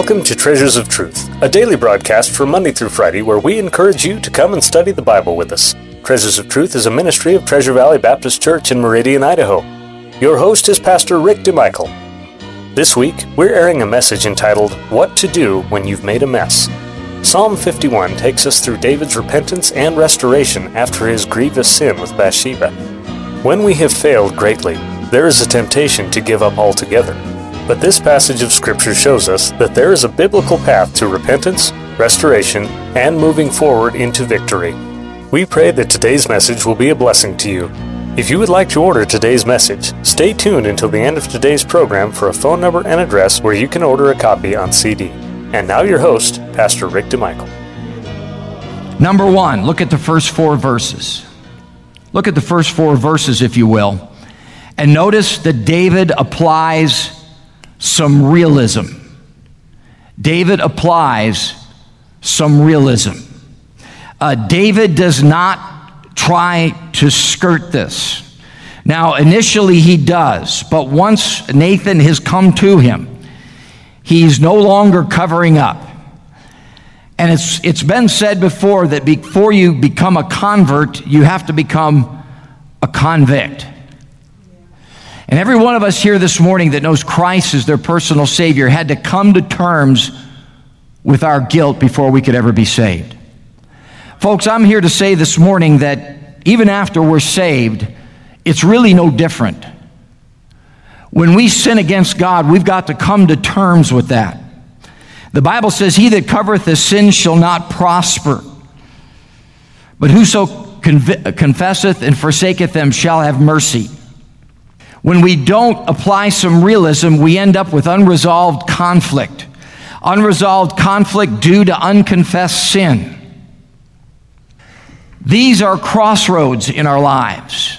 Welcome to Treasures of Truth, a daily broadcast from Monday through Friday where we encourage you to come and study the Bible with us. Treasures of Truth is a ministry of Treasure Valley Baptist Church in Meridian, Idaho. Your host is Pastor Rick DeMichael. This week, we're airing a message entitled, What to Do When You've Made a Mess. Psalm 51 takes us through David's repentance and restoration after his grievous sin with Bathsheba. When we have failed greatly, there is a temptation to give up altogether. But this passage of Scripture shows us that there is a biblical path to repentance, restoration, and moving forward into victory. We pray that today's message will be a blessing to you. If you would like to order today's message, stay tuned until the end of today's program for a phone number and address where you can order a copy on CD. And now your host, Pastor Rick DeMichael. Number one, look at the first four verses. Look at the first four verses, if you will. And notice that David applies some realism. David applies some realism. Uh, David does not try to skirt this. Now, initially he does, but once Nathan has come to him, he's no longer covering up. And it's, it's been said before that before you become a convert, you have to become a convict. And every one of us here this morning that knows Christ as their personal Savior had to come to terms with our guilt before we could ever be saved. Folks, I'm here to say this morning that even after we're saved, it's really no different. When we sin against God, we've got to come to terms with that. The Bible says, He that covereth his sin shall not prosper. But whoso conv- confesseth and forsaketh them shall have mercy. When we don't apply some realism, we end up with unresolved conflict. Unresolved conflict due to unconfessed sin. These are crossroads in our lives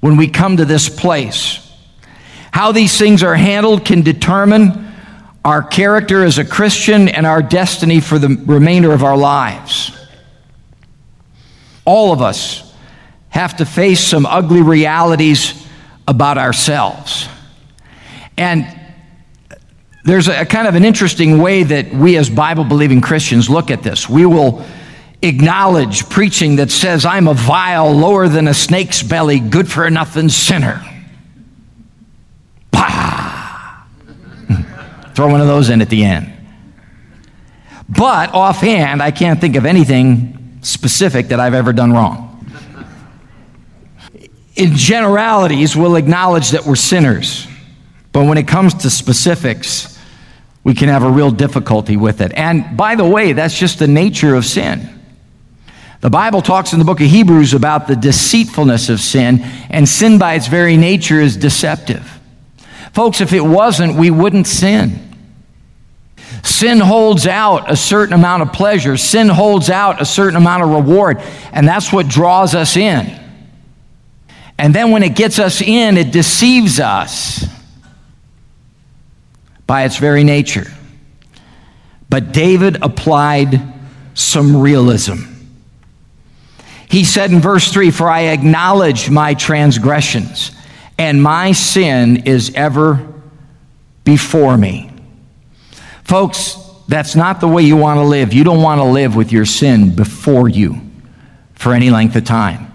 when we come to this place. How these things are handled can determine our character as a Christian and our destiny for the remainder of our lives. All of us have to face some ugly realities about ourselves. And there's a kind of an interesting way that we as Bible believing Christians look at this. We will acknowledge preaching that says, I'm a vile, lower than a snake's belly, good for nothing sinner. Bah! Throw one of those in at the end. But offhand, I can't think of anything specific that I've ever done wrong in generalities, we'll acknowledge that we're sinners. But when it comes to specifics, we can have a real difficulty with it. And by the way, that's just the nature of sin. The Bible talks in the book of Hebrews about the deceitfulness of sin, and sin by its very nature is deceptive. Folks, if it wasn't, we wouldn't sin. Sin holds out a certain amount of pleasure, sin holds out a certain amount of reward, and that's what draws us in. And then when it gets us in, it deceives us by its very nature. But David applied some realism. He said in verse 3 For I acknowledge my transgressions, and my sin is ever before me. Folks, that's not the way you want to live. You don't want to live with your sin before you for any length of time.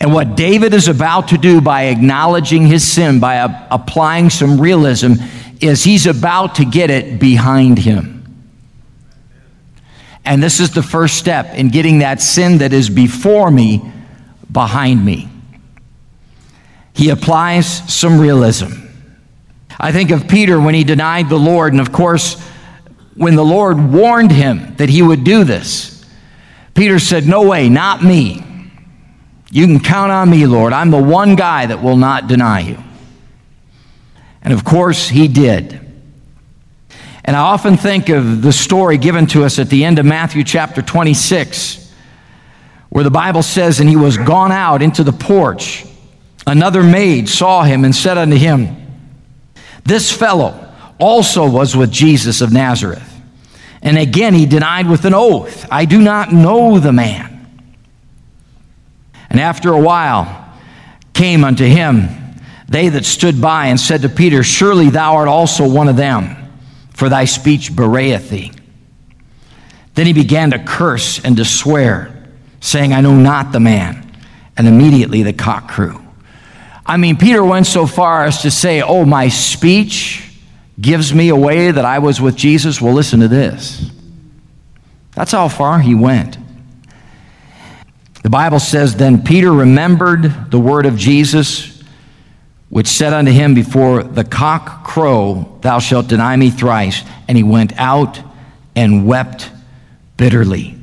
And what David is about to do by acknowledging his sin, by a- applying some realism, is he's about to get it behind him. And this is the first step in getting that sin that is before me behind me. He applies some realism. I think of Peter when he denied the Lord, and of course, when the Lord warned him that he would do this, Peter said, No way, not me. You can count on me, Lord. I'm the one guy that will not deny you. And of course, he did. And I often think of the story given to us at the end of Matthew chapter 26, where the Bible says, And he was gone out into the porch. Another maid saw him and said unto him, This fellow also was with Jesus of Nazareth. And again he denied with an oath, I do not know the man. And after a while came unto him they that stood by and said to Peter, Surely thou art also one of them. for thy speech bewrayeth thee. Then he began to curse and to swear, saying, I know not the man. And immediately the cock crew. I mean, Peter went so far as to say, Oh, my speech gives me away that I was with Jesus. Well, listen to this. That's how far he went. The Bible says, Then Peter remembered the word of Jesus, which said unto him, Before the cock crow, thou shalt deny me thrice. And he went out and wept bitterly.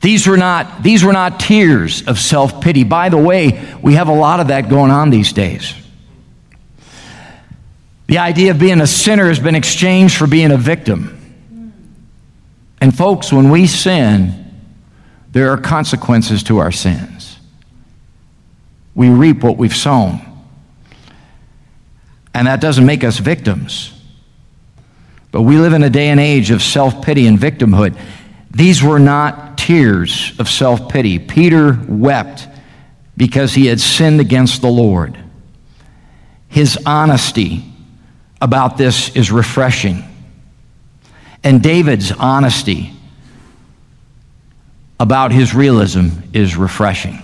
These were not, these were not tears of self pity. By the way, we have a lot of that going on these days. The idea of being a sinner has been exchanged for being a victim. And, folks, when we sin, there are consequences to our sins. We reap what we've sown. And that doesn't make us victims. But we live in a day and age of self pity and victimhood. These were not tears of self pity. Peter wept because he had sinned against the Lord. His honesty about this is refreshing. And David's honesty about his realism is refreshing.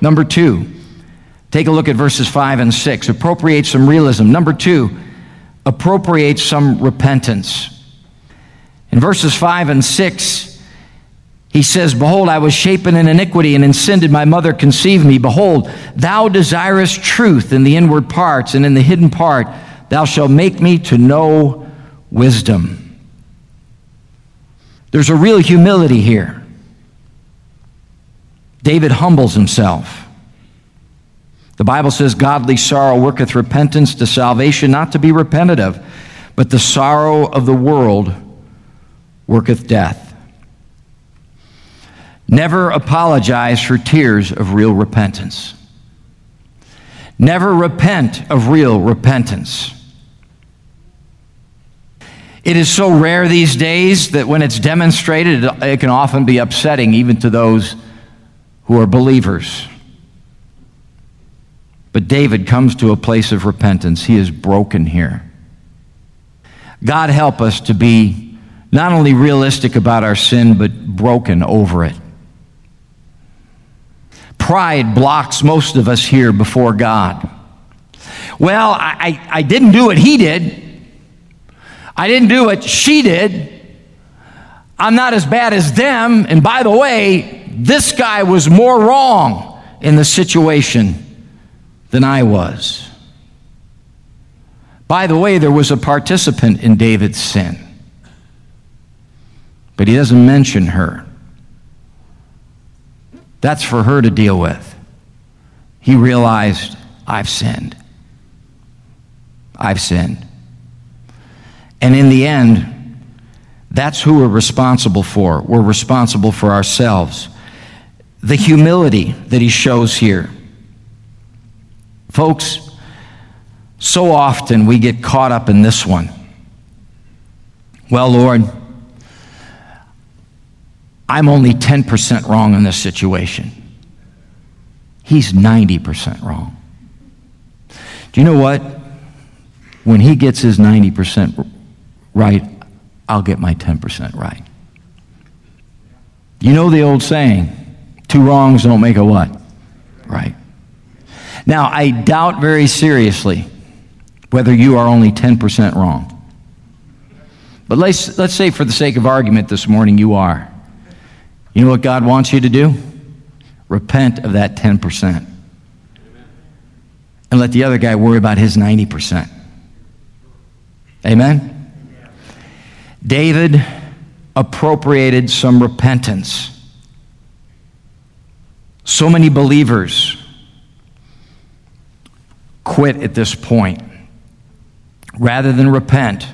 Number two, take a look at verses five and six. Appropriate some realism. Number two, appropriate some repentance. In verses 5 and 6, he says, Behold, I was shapen in iniquity, and in sin did my mother conceive me. Behold, thou desirest truth in the inward parts, and in the hidden part thou shalt make me to know wisdom. There's a real humility here. David humbles himself. The Bible says, Godly sorrow worketh repentance to salvation, not to be repented of, but the sorrow of the world worketh death. Never apologize for tears of real repentance. Never repent of real repentance. It is so rare these days that when it's demonstrated, it can often be upsetting even to those who are believers. But David comes to a place of repentance. He is broken here. God help us to be not only realistic about our sin, but broken over it. Pride blocks most of us here before God. Well, I, I, I didn't do what he did. I didn't do what she did. I'm not as bad as them. And by the way, this guy was more wrong in the situation than I was. By the way, there was a participant in David's sin but he doesn't mention her. That's for her to deal with. He realized, I've sinned. I've sinned. And in the end, that's who we're responsible for. We're responsible for ourselves. The humility that he shows here. Folks, so often we get caught up in this one. Well, Lord, I'm only 10% wrong in this situation. He's 90% wrong. Do you know what? When he gets his 90% right, I'll get my 10% right. You know the old saying, two wrongs don't make a what? Right. Now, I doubt very seriously whether you are only 10% wrong. But let's, let's say, for the sake of argument this morning, you are. You know what God wants you to do? Repent of that 10%. And let the other guy worry about his 90%. Amen? David appropriated some repentance. So many believers quit at this point. Rather than repent,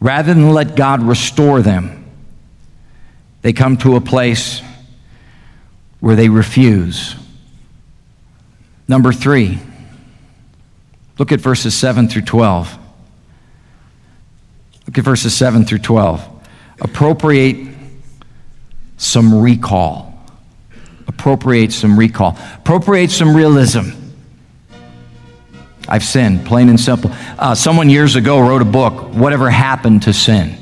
rather than let God restore them, they come to a place where they refuse. Number three, look at verses 7 through 12. Look at verses 7 through 12. Appropriate some recall. Appropriate some recall. Appropriate some realism. I've sinned, plain and simple. Uh, someone years ago wrote a book, Whatever Happened to Sin?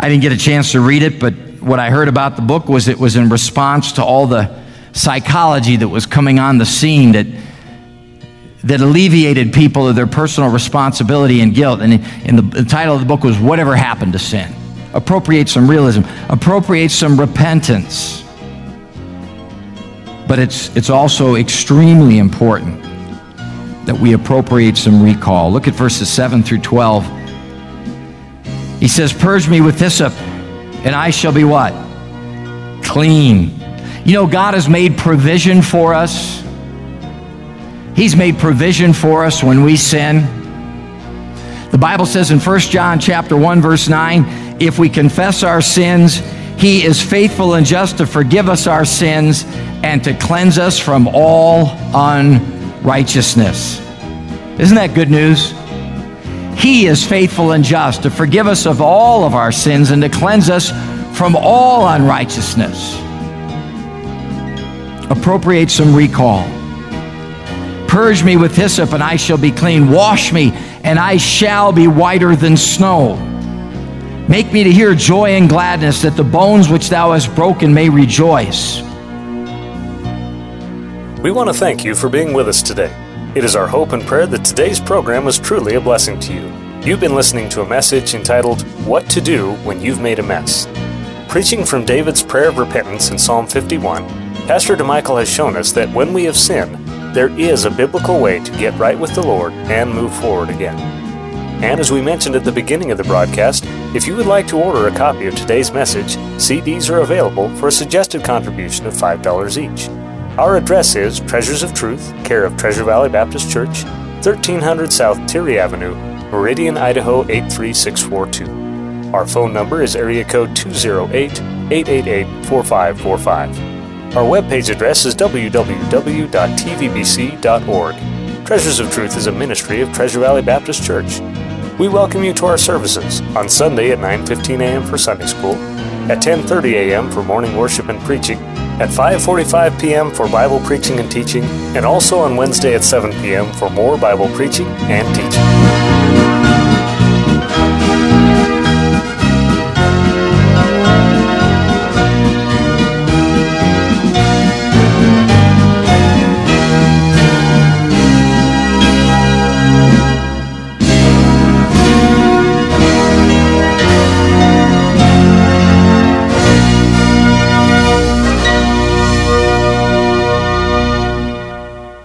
I didn't get a chance to read it, but what I heard about the book was it was in response to all the psychology that was coming on the scene that that alleviated people of their personal responsibility and guilt. And, and the, the title of the book was Whatever Happened to Sin. Appropriate some realism, appropriate some repentance. But it's, it's also extremely important that we appropriate some recall. Look at verses 7 through 12. He says, Purge me with hyssop, and I shall be what? Clean. You know, God has made provision for us He's made provision for us when we sin. The Bible says in 1 John chapter 1 verse 9, if we confess our sins, he is faithful and just to forgive us our sins and to cleanse us from all unrighteousness. Isn't that good news? He is faithful and just to forgive us of all of our sins and to cleanse us from all unrighteousness. Appropriate some recall. Purge me with hyssop, and I shall be clean. Wash me, and I shall be whiter than snow. Make me to hear joy and gladness, that the bones which thou hast broken may rejoice. We want to thank you for being with us today. It is our hope and prayer that today's program was truly a blessing to you. You've been listening to a message entitled, What to Do When You've Made a Mess. Preaching from David's prayer of repentance in Psalm 51, Pastor DeMichael has shown us that when we have sinned, there is a biblical way to get right with the Lord and move forward again. And as we mentioned at the beginning of the broadcast, if you would like to order a copy of today's message, CDs are available for a suggested contribution of $5 each. Our address is Treasures of Truth, care of Treasure Valley Baptist Church, 1300 South Teare Avenue, Meridian, Idaho 83642. Our phone number is area code 208 888 4545. Our webpage address is www.tvbc.org. Treasures of Truth is a ministry of Treasure Valley Baptist Church. We welcome you to our services on Sunday at 9:15 a.m. for Sunday school, at 10:30 a.m. for morning worship and preaching, at 5:45 p.m. for Bible preaching and teaching, and also on Wednesday at 7 p.m. for more Bible preaching and teaching.